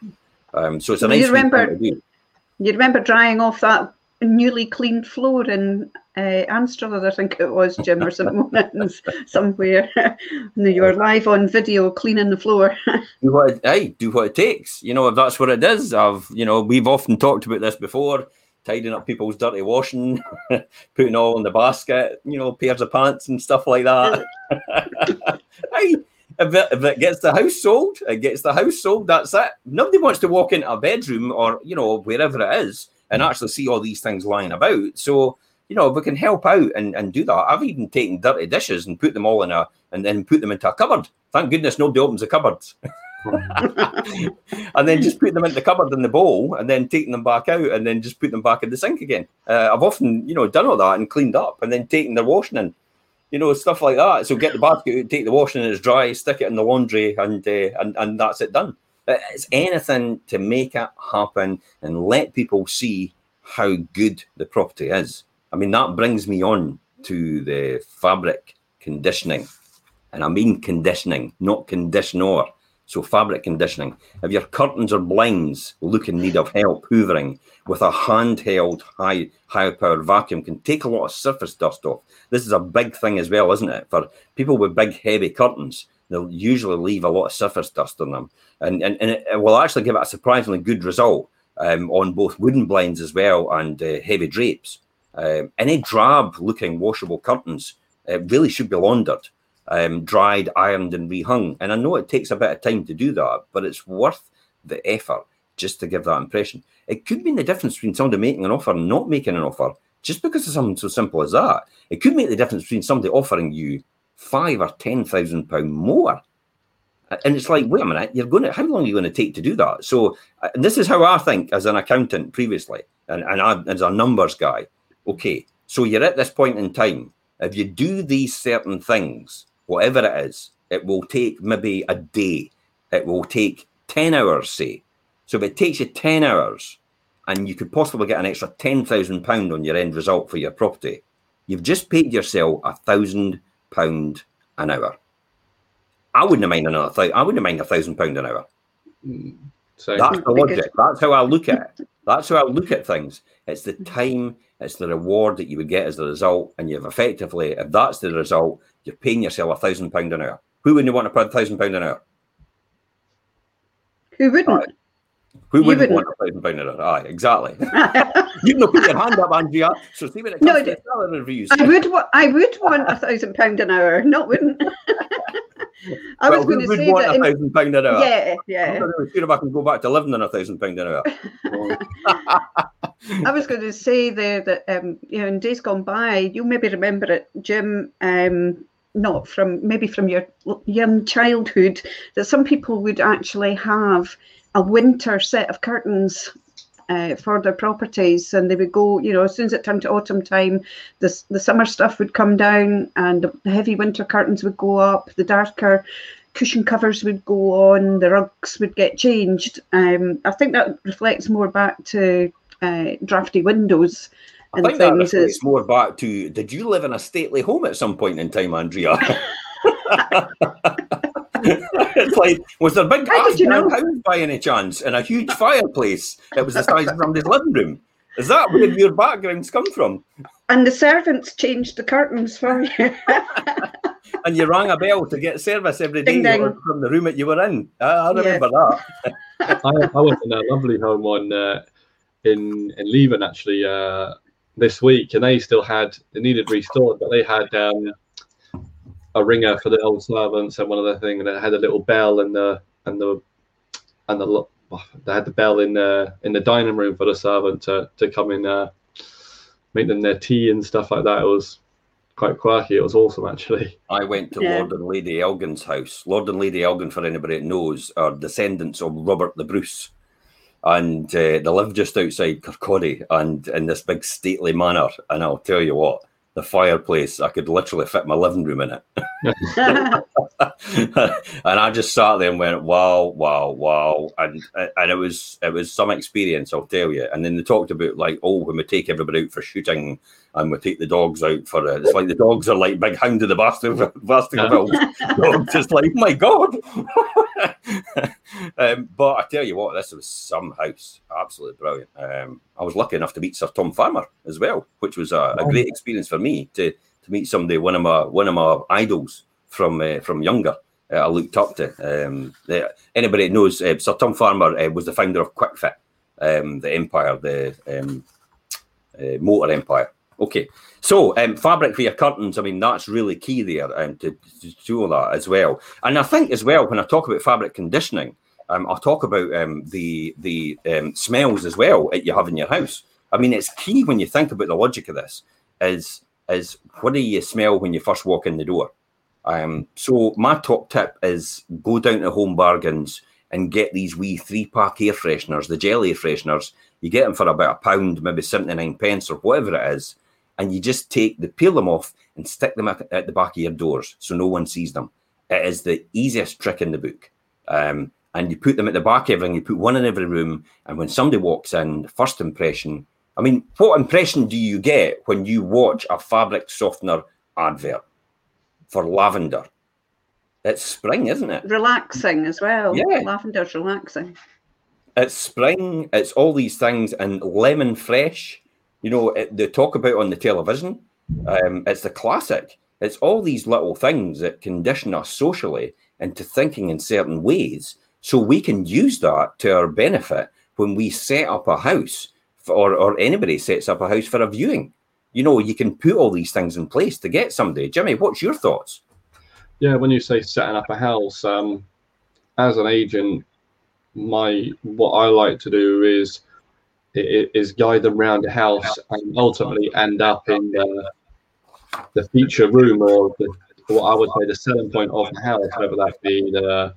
Um, so it's a nice. You remember? You remember drying off that newly cleaned floor in uh, Anstruther, I think it was, Jim, or some *laughs* somewhere. *laughs* you were live on video cleaning the floor. *laughs* do what it, hey, do what it takes. You know, if that's what it is. I've, you know, we've often talked about this before tidying up people's dirty washing, *laughs* putting all in the basket, you know, pairs of pants and stuff like that. *laughs* *laughs* hey, if it, if it gets the house sold, it gets the house sold. That's it. Nobody wants to walk into a bedroom or you know wherever it is and mm. actually see all these things lying about. So you know, if we can help out and, and do that. I've even taken dirty dishes and put them all in a and then put them into a cupboard. Thank goodness nobody opens the cupboards. *laughs* and then just put them in the cupboard in the bowl and then taking them back out and then just put them back in the sink again. Uh, I've often, you know, done all that and cleaned up and then taken the washing in, you know, stuff like that. So get the basket, take the washing in, it's dry, stick it in the laundry, and uh, and and that's it done. It's anything to make it happen and let people see how good the property is. I mean, that brings me on to the fabric conditioning. And I mean conditioning, not conditioner. So fabric conditioning. If your curtains or blinds look in need of help hoovering with a handheld high high powered vacuum can take a lot of surface dust off. This is a big thing as well, isn't it? For people with big heavy curtains, they'll usually leave a lot of surface dust on them. And and, and it will actually give it a surprisingly good result um, on both wooden blinds as well and uh, heavy drapes. Um, any drab looking washable curtains uh, really should be laundered um, dried, ironed, and rehung. And I know it takes a bit of time to do that, but it's worth the effort just to give that impression. It could mean the difference between somebody making an offer and not making an offer, just because of something so simple as that. It could make the difference between somebody offering you five or ten thousand pound more. And it's like, wait a minute, you're going to, how long are you going to take to do that? So, uh, this is how I think as an accountant previously, and, and I, as a numbers guy. Okay, so you're at this point in time. If you do these certain things, whatever it is, it will take maybe a day. It will take 10 hours, say. So if it takes you 10 hours and you could possibly get an extra £10,000 on your end result for your property, you've just paid yourself a thousand pound an hour. I wouldn't mind another thousand. I wouldn't mind a thousand pound an hour. So that's the logic. That's how I look at it. That's how I look at things. It's the time, it's the reward that you would get as the result, and you've effectively, if that's the result, you're paying yourself a thousand pound an hour. Who wouldn't want to pay a thousand pound an hour? Who wouldn't? Who wouldn't, wouldn't, want a thousand pound an hour? Aye, exactly. *laughs* You've not put your hand up, Andrea. So see when it comes no, to salary reviews. I would. Wa- I would want a thousand pound an hour. Not wouldn't. *laughs* I well, was going to say want that a thousand pound an hour. Yeah, yeah. I'm not really sure if I can go back to living on a thousand pound an hour. *laughs* I was going to say there that um, you know in days gone by, you maybe remember it, Jim. Um, not from maybe from your young childhood, that some people would actually have a winter set of curtains uh, for their properties, and they would go. You know, as soon as it turned to autumn time, the the summer stuff would come down, and the heavy winter curtains would go up. The darker cushion covers would go on. The rugs would get changed. Um, I think that reflects more back to uh, drafty windows. I think that reflects more back to. Did you live in a stately home at some point in time, Andrea? *laughs* it's like, was there a big How did you know? house by any chance and a huge fireplace? that was the size of somebody's living room. Is that where your backgrounds come from? And the servants changed the curtains for you. *laughs* and you rang a bell to get service every day ding, ding. from the room that you were in. I, I remember yeah. that. I, I, was in a lovely home on uh, in in Leven actually uh, this week, and they still had it needed restored, but they had um, a ringer for the old servants and one other thing, and it had a little bell and the and the and the they had the bell in the in the dining room for the servant to to come in, uh, make them their tea and stuff like that. It was quite quirky. It was awesome, actually. I went to yeah. Lord and Lady Elgin's house. Lord and Lady Elgin, for anybody that knows, are descendants of Robert the Bruce. And uh, they live just outside Kirkcaldy and in this big stately manor. And I'll tell you what, the fireplace. I could literally fit my living room in it. *laughs* *laughs* and I just sat there and went, wow, wow, wow. And and it was it was some experience, I'll tell you. And then they talked about like, oh, when we take everybody out for shooting and we take the dogs out for it. It's like the dogs are like big hound of the *laughs* Baskervilles. dogs just like, oh my God. *laughs* um, but I tell you what, this was some house. Absolutely brilliant. Um, I was lucky enough to meet Sir Tom Farmer as well, which was a, a great experience for me to to meet somebody, one of my one of my idols from uh, from younger. Uh, I looked up to. Um, anybody knows uh, Sir Tom Farmer uh, was the founder of Kwik-Fit, um, the empire, the um, uh, motor empire Okay, so um, fabric for your curtains. I mean, that's really key there um, to, to do all that as well. And I think as well, when I talk about fabric conditioning, um, I'll talk about um, the the um, smells as well that you have in your house. I mean, it's key when you think about the logic of this. Is is what do you smell when you first walk in the door? Um, so my top tip is go down to Home Bargains and get these wee three pack air fresheners, the gel air fresheners. You get them for about a pound, maybe seventy nine pence or whatever it is, and you just take the peel them off and stick them at the back of your doors so no one sees them. It is the easiest trick in the book. Um, and you put them at the back of everything. You put one in every room, and when somebody walks in, first impression. I mean, what impression do you get when you watch a fabric softener advert for lavender? It's spring, isn't it? Relaxing as well. Yeah. Lavender's relaxing. It's spring. It's all these things, and lemon fresh. You know, it, they talk about on the television. Um, it's the classic. It's all these little things that condition us socially into thinking in certain ways so we can use that to our benefit when we set up a house for, or, or anybody sets up a house for a viewing. You know, you can put all these things in place to get somebody. Jimmy, what's your thoughts? Yeah, when you say setting up a house, um, as an agent, my what I like to do is is guide them around the house and ultimately end up in the, the feature room or the, what I would say the selling point of the house, whether that be the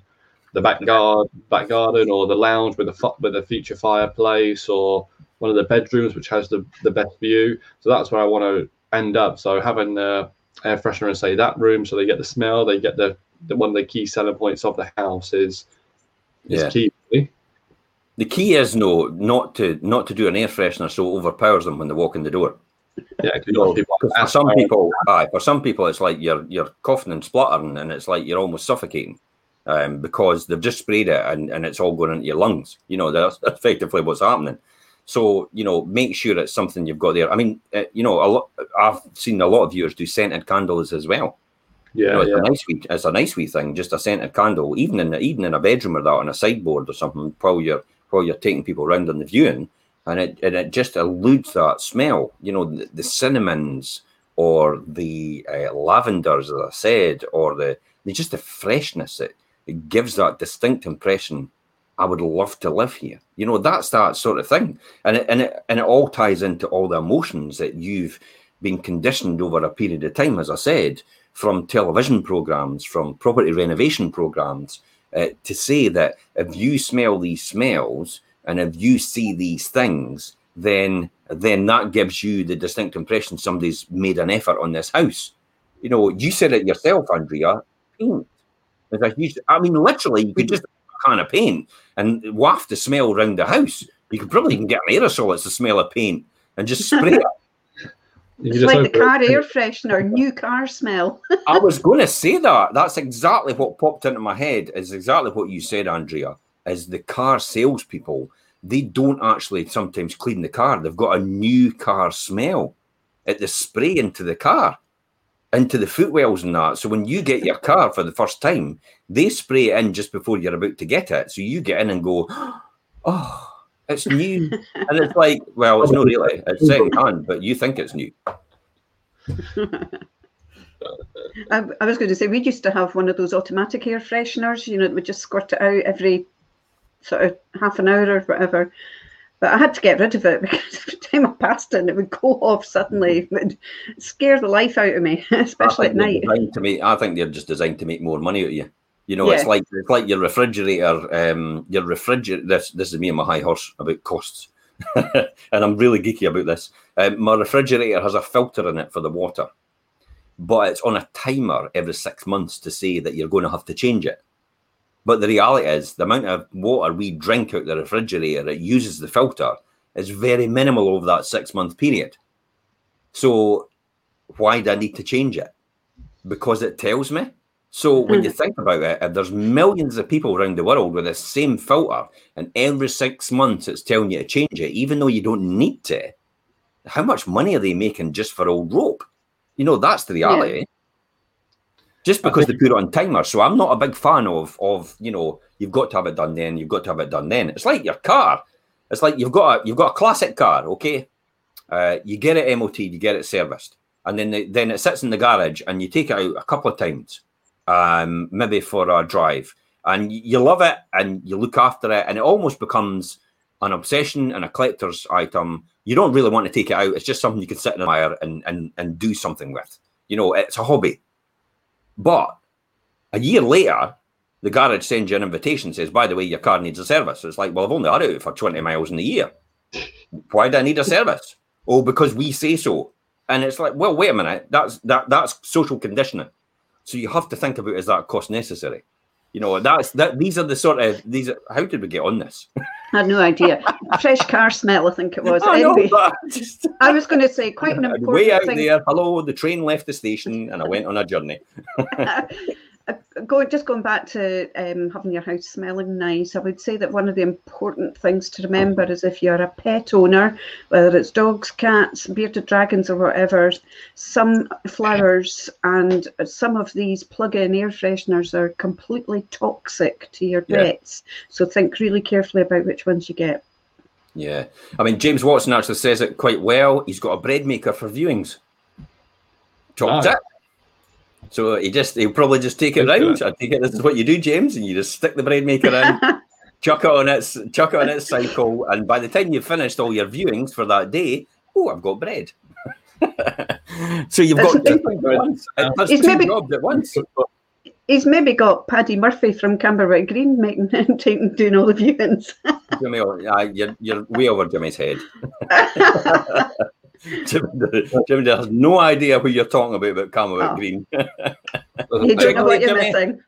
the back guard, back garden, or the lounge with a with a feature fireplace, or one of the bedrooms which has the, the best view. So that's where I want to end up. So having the air freshener and say that room, so they get the smell, they get the, the one of the key selling points of the house is is Yeah. key. The key is no, not to not to do an air freshener so it overpowers them when they walk in the door. Yeah, You for some people, aye, for some people, it's like you're you're coughing and spluttering, and it's like you're almost suffocating, um, because they've just sprayed it and, and it's all going into your lungs. You know, that's *laughs* effectively what's happening. So you know, make sure it's something you've got there. I mean, uh, you know, a lot. I've seen a lot of viewers do scented candles as well. You yeah, know, it's yeah. a nice wee, it's a nice wee thing, just a scented candle, even in the, even in a bedroom or that on a sideboard or something, while you're you're taking people around on the viewing, and it and it just eludes that smell. You know, the, the cinnamons or the uh, lavenders, as I said, or the, the just the freshness. It it gives that distinct impression. I would love to live here. You know, that's that sort of thing, and it, and it and it all ties into all the emotions that you've been conditioned over a period of time, as I said, from television programs, from property renovation programs, uh, to say that if you smell these smells and if you see these things, then then that gives you the distinct impression somebody's made an effort on this house. You know, you said it yourself, Andrea. Paint. A huge, I mean, literally, you could just a can of paint and waft the smell around the house. You could probably even get an aerosol. It's the smell of paint and just spray *laughs* it. You It's just like the open- car air freshener, new car smell. *laughs* I was going *laughs* to say that. That's exactly what popped into my head. Is exactly what you said, Andrea. Is the car salespeople? They don't actually sometimes clean the car. They've got a new car smell. It the spray into the car, into the footwells and that. So when you get your car for the first time, they spray it in just before you're about to get it. So you get in and go, *gasps* "Oh, it's new," and it's like, well, it's not really. It's second hand, but you think it's new. *laughs* I, I was going to say we used to have one of those automatic air fresheners, you know, that would just squirt it out every sort of half an hour or whatever. But I had to get rid of it *laughs* because every time I passed it, it would go *laughs* off suddenly. It would scare the life out of me, especially at night. To make, I think they're just designed to make more money out of you. You know, it's like it's like your refrigerator. Um, your refrigerator. This this is me and my high horse about costs, *laughs* and I'm really geeky about this. Um, my refrigerator has a filter in it for the water, but it's on a timer every six months to say that you're going to have to change it. But the reality is, the amount of water we drink out the refrigerator that uses the filter is very minimal over that six month period. So, why do I need to change it? Because it tells me. So, when you think about it, there's millions of people around the world with the same filter, and every six months it's telling you to change it, even though you don't need to, how much money are they making just for old rope? You know, that's the reality just because they put it on timer. So I'm not a big fan of of you know you've got to have it done then, you've got to have it done then. It's like your car. It's like you've got a, you've got a classic car, okay, Uh, you get it MOT, you get it serviced, and then the, then it sits in the garage, and you take it out a couple of times, um, maybe for a drive, and you love it, and you look after it, and it almost becomes an obsession and a collector's item. You don't really want to take it out. It's just something you can sit in a fire and and and do something with. You know, it's a hobby. But a year later, the garage sends you an invitation, says, by the way, your car needs a service. It's like, well, I've only had it for 20 miles in a year. Why do I need a service? Oh, because we say so. And it's like, well, wait a minute, that's that that's social conditioning. So you have to think about is that cost necessary? You know, that's that these are the sort of these are, how did we get on this? *laughs* I had no idea. Fresh car smell, I think it was. I anyway, know, just... *laughs* I was going to say quite an important *laughs* way out thing. there. Hello, the train left the station, and I went on a journey. Uh, going just going back to um, having your house smelling nice, I would say that one of the important things to remember is if you're a pet owner, whether it's dogs, cats, bearded dragons, or whatever, some flowers and some of these plug-in air fresheners are completely toxic to your yeah. pets. So think really carefully about which ones you get. Yeah, I mean James Watson actually says it quite well. He's got a bread maker for viewings. Chopped oh. it so he just he'll probably just take it round. I take it this is what you do, James, and you just stick the bread maker in, *laughs* chuck it on its chuck it on its cycle, and by the time you've finished all your viewings for that day, oh, I've got bread. *laughs* so you've got two things at once. That's two maybe, jobs at once. He's maybe got Paddy Murphy from Camberwick Green making *laughs* taking doing all the viewings. Jimmy, uh, you're, you're way over Jimmy's head. Jimmy, has *laughs* no idea who you're talking about about Camberwick oh. Green. *laughs* you don't know what you're Jimmy. missing.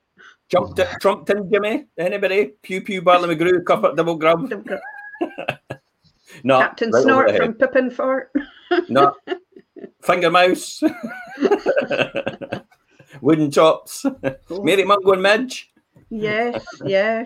Jumped it, Trumpton, Jimmy. Anybody? Pugh Pugh, Barney McGrew, at double grub. *laughs* no, Captain right Snort from Pippin Fort. no, Fingermouse. Wooden chops. Mary Mungo and Midge. Yes, yeah.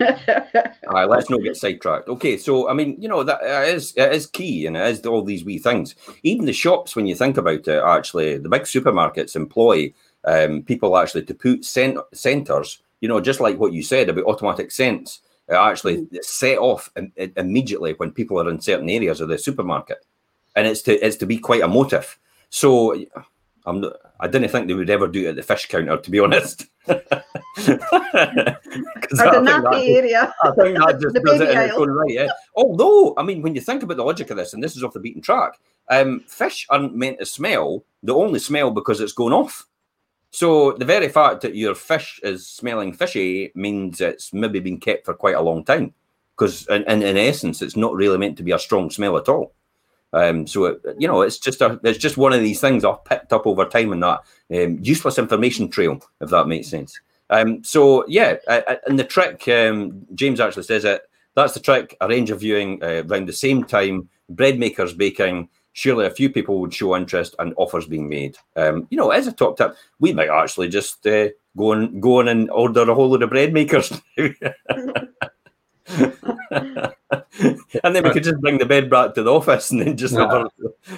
All right, let's not get sidetracked. Okay, so I mean, you know, that is it is key, and it is all these wee things. Even the shops, when you think about it, actually, the big supermarkets employ um, people actually to put cent- centers. You know, just like what you said about automatic scents, actually mm. set off Im- immediately when people are in certain areas of the supermarket, and it's to it's to be quite a motive. So I'm not, I didn't think they would ever do it at the fish counter, to be honest. *laughs* or the nappy area. I think that *laughs* just the does it in its own right. Yeah. Although, I mean, when you think about the logic of this, and this is off the beaten track, um, fish aren't meant to smell. They only smell because it's going off. So the very fact that your fish is smelling fishy means it's maybe been kept for quite a long time. Because in, in, in essence, it's not really meant to be a strong smell at all. Um, so it, you know, it's just a, it's just one of these things I've picked up over time in that um, useless information trail, if that makes sense. Um, so yeah, uh, and the trick, um, James actually says it. That's the trick. A range of viewing uh, around the same time. Bread makers baking. Surely a few people would show interest and offers being made. Um, you know, as a top tip, we might actually just uh, go and go on and order a whole load of bread makers. *laughs* *laughs* *laughs* and then we could just bring the bed back to the office and then just have, our,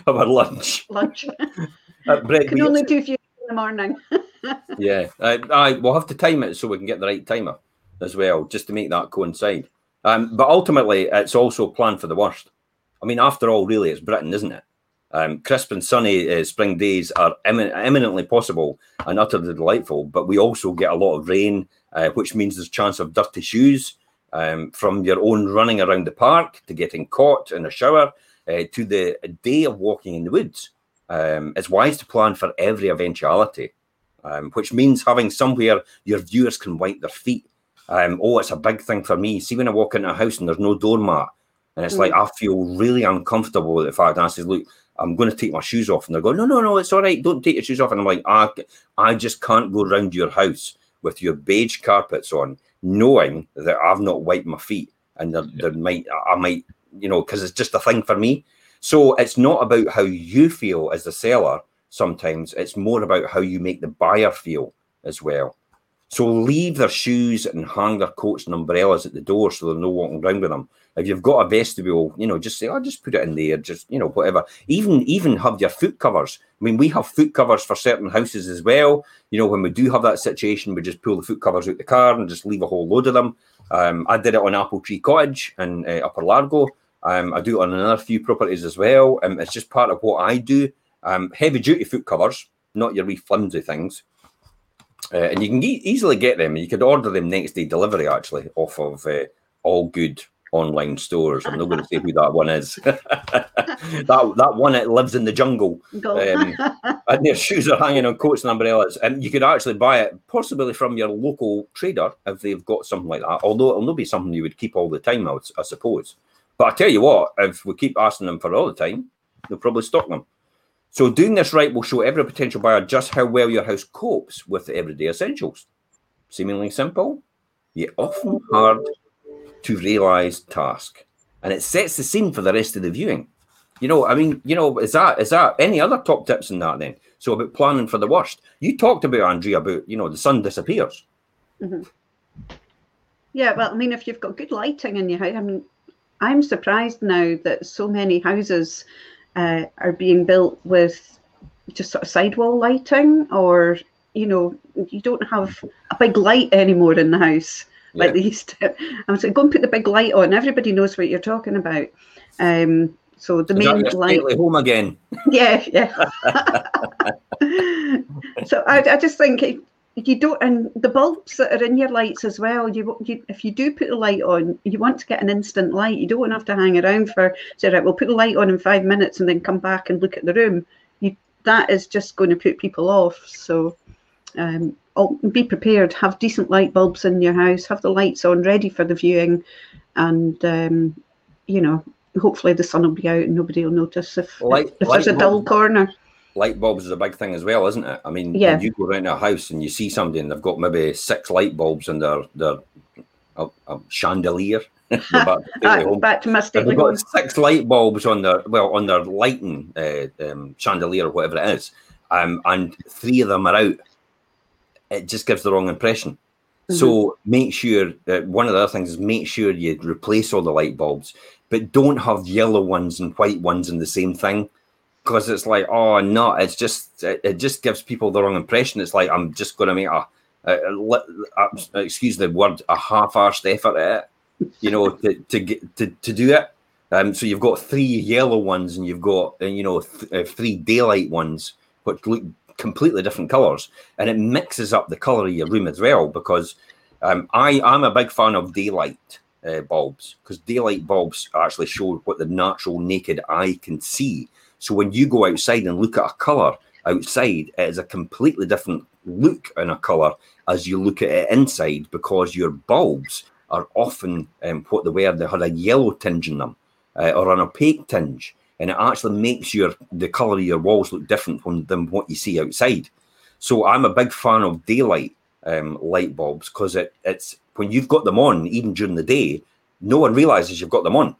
have our lunch. Lunch. *laughs* bread can only do a few in the morning. *laughs* yeah, I, I we'll have to time it so we can get the right timer as well, just to make that coincide. Um, but ultimately, it's also planned for the worst. I mean, after all, really, it's Britain, isn't it? Um, crisp and sunny uh, spring days are emin- eminently possible and utterly delightful, but we also get a lot of rain, uh, which means there's chance of dirty shoes, um, from your own running around the park to getting caught in a shower uh, to the day of walking in the woods. Um, it's wise to plan for every eventuality, um, which means having somewhere your viewers can wipe their feet. Um, oh, it's a big thing for me. See, when I walk into a house and there's no doormat, and it's mm. like I feel really uncomfortable with the fact. And I says, "Look, I'm going to take my shoes off," and they're going, "No, no, no, it's all right. Don't take your shoes off." And I'm like, "I, I just can't go around your house with your beige carpets on knowing that I've not wiped my feet and there, there might I might you know because it's just a thing for me. So it's not about how you feel as the seller. Sometimes it's more about how you make the buyer feel as well. So leave their shoes and hang their coats and umbrellas at the door so they're no walking around with them. If you've got a vestibule, you know, just say, "I'll oh, just put it in there." Just you know, whatever. Even even have your foot covers. I mean, we have foot covers for certain houses as well. You know, when we do have that situation, we just pull the foot covers out the car and just leave a whole load of them. Um, I did it on Apple Tree Cottage in uh, Upper Largo. Um, I do it on another few properties as well. Um, it's just part of what I do. Um, heavy duty foot covers, not your wee flimsy things. Uh, and you can e- easily get them. You could order them next day delivery actually off of uh, all good online stores. I'm not going to say who that one is. *laughs* *laughs* that that one that lives in the jungle, um, *laughs* and their shoes are hanging on coats and umbrellas. And you could actually buy it possibly from your local trader if they've got something like that. Although it'll not be something you would keep all the time, I, would, I suppose. But I tell you what, if we keep asking them for all the time, they'll probably stock them. So doing this right will show every potential buyer just how well your house copes with the everyday essentials. Seemingly simple, yet often hard to realise task. And it sets the scene for the rest of the viewing. You know, I mean, you know, is that is that any other top tips in that then? So about planning for the worst. You talked about Andrea about, you know, the sun disappears. Mm-hmm. Yeah, well, I mean, if you've got good lighting in your house, I mean, I'm surprised now that so many houses uh, are being built with just sort of sidewall lighting, or you know, you don't have a big light anymore in the house yeah. like they used to. I was like, go and put the big light on. Everybody knows what you're talking about. Um, so the main light. Home again. *laughs* Yeah, yeah. *laughs* so I, I just think you don't and the bulbs that are in your lights as well you, you if you do put the light on you want to get an instant light you don't want to have to hang around for say right we'll put the light on in five minutes and then come back and look at the room you that is just going to put people off so um, be prepared have decent light bulbs in your house have the lights on ready for the viewing and um, you know hopefully the sun will be out and nobody will notice if, light, if there's a dull corner light bulbs is a big thing as well, isn't it? I mean, yeah. you go around a house and you see somebody and they've got maybe six light bulbs in their their a, a chandelier. *laughs* *laughs* back, to back to my They've got six light bulbs on their well on their lighting uh, um, chandelier or whatever it is, um, and three of them are out. It just gives the wrong impression. Mm-hmm. So make sure that one of the other things is make sure you replace all the light bulbs, but don't have yellow ones and white ones in the same thing because it's like, oh no, it's just it, it, just gives people the wrong impression. It's like I'm just going to make a, a, a, a, excuse the word, a half-arsed effort at it, you know, to to get to, to do it. Um, so you've got three yellow ones, and you've got uh, you know th- uh, three daylight ones, which look completely different colors, and it mixes up the color of your room as well. Because um, I I'm a big fan of daylight uh, bulbs because daylight bulbs actually show what the natural naked eye can see so when you go outside and look at a color outside, it is a completely different look in a color as you look at it inside because your bulbs are often um, what they were. They had a yellow tinge in them uh, or an opaque tinge, and it actually makes your the color of your walls look different from, than what you see outside. So I'm a big fan of daylight um, light bulbs because it, it's when you've got them on, even during the day, no one realizes you've got them on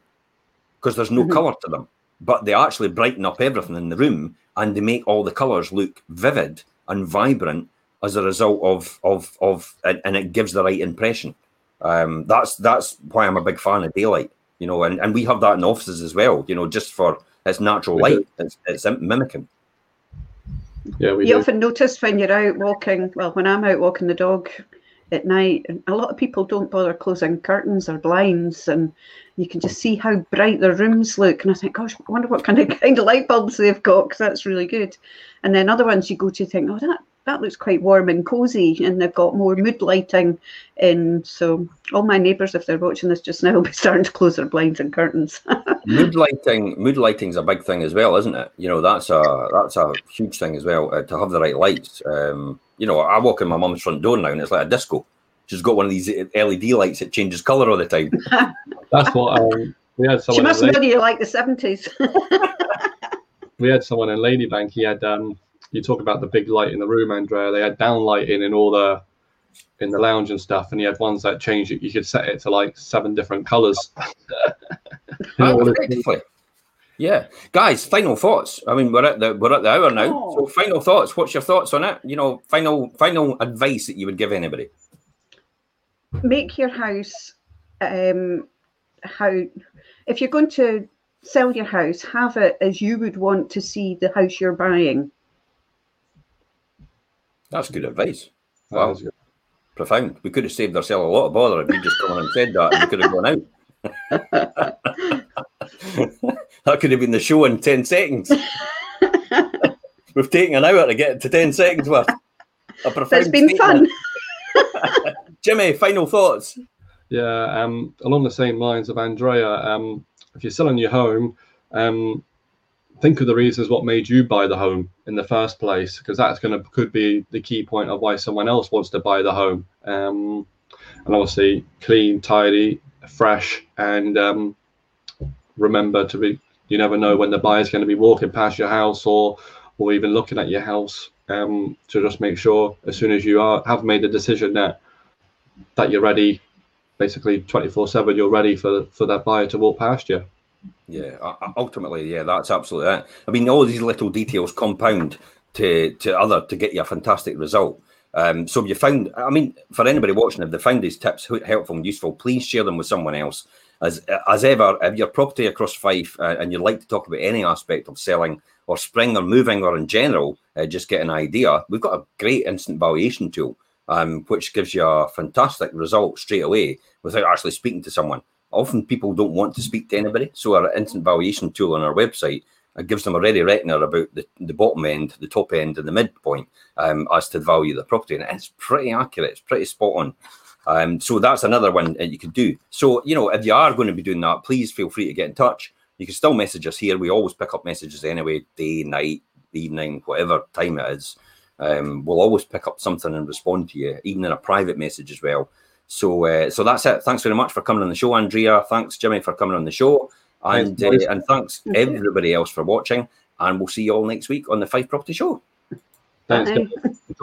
because there's no mm-hmm. color to them but they actually brighten up everything in the room and they make all the colours look vivid and vibrant as a result of of of and, and it gives the right impression. Um, that's that's why I'm a big fan of daylight, you know, and, and we have that in offices as well, you know, just for its natural light, it's, it's mimicking. Yeah, we you do. often notice when you're out walking. Well, when I'm out walking the dog, at night. And a lot of people don't bother closing curtains or blinds, and you can just see how bright their rooms look. And I think, gosh, I wonder what kind of *laughs* kind of light bulbs they've got because that's really good. And then other ones you go to think, oh, that that looks quite warm and cozy, and they've got more mood lighting in. So all my neighbours, if they're watching this just now, *laughs* will be starting to close their blinds and curtains. *laughs* mood lighting, mood lighting is a big thing as well, isn't it? You know, that's a that's a huge thing as well uh, to have the right lights. Um, you know, I walk in my mum's front door now, and it's like a disco. She's got one of these LED lights that changes colour all the time. *laughs* that's what um, we had. Someone she must know you like the seventies. we had someone in Ladybank. He had um, you talk about the big light in the room, Andrea. They had down lighting in all the in the lounge and stuff, and you had ones that changed it. You could set it to like seven different colours. *laughs* oh, yeah, guys. Final thoughts. I mean, we're at the we're at the hour now. Oh. So, final thoughts. What's your thoughts on it? You know, final final advice that you would give anybody. Make your house um, how if you're going to sell your house, have it as you would want to see the house you're buying. That's good advice. Wow. Good. Profound. We could have saved ourselves a lot of bother if you just come on and said that and we could have gone out. *laughs* that could have been the show in 10 seconds. *laughs* We've taken an hour to get to 10 seconds worth. It's been statement. fun. *laughs* Jimmy, final thoughts? Yeah, um, along the same lines of Andrea, um, if you're selling your home, um, think of the reasons what made you buy the home in the first place, because that's going to could be the key point of why someone else wants to buy the home. Um, and obviously, clean, tidy, fresh, and um, remember to be. You never know when the buyer's going to be walking past your house or or even looking at your house. Um, to just make sure as soon as you are have made the decision that that you're ready, basically 24 seven, you're ready for for that buyer to walk past you. Yeah, ultimately, yeah, that's absolutely it. I mean, all these little details compound to to other to get you a fantastic result. Um, so if you found, I mean, for anybody watching, if they found these tips helpful and useful, please share them with someone else. As as ever, if your property across Fife uh, and you'd like to talk about any aspect of selling or spring or moving or in general, uh, just get an idea. We've got a great instant valuation tool, um, which gives you a fantastic result straight away without actually speaking to someone often people don't want to speak to anybody. So our instant valuation tool on our website it gives them a ready reckoner about the, the bottom end, the top end, and the midpoint um, as to the value of the property. And it's pretty accurate. It's pretty spot on. Um, so that's another one that you can do. So, you know, if you are going to be doing that, please feel free to get in touch. You can still message us here. We always pick up messages anyway, day, night, evening, whatever time it is. Um, we'll always pick up something and respond to you, even in a private message as well. So, uh, so that's it. Thanks very much for coming on the show, Andrea. Thanks, Jimmy, for coming on the show, and uh, and thanks everybody else for watching. And we'll see you all next week on the Fife Property Show. Thanks.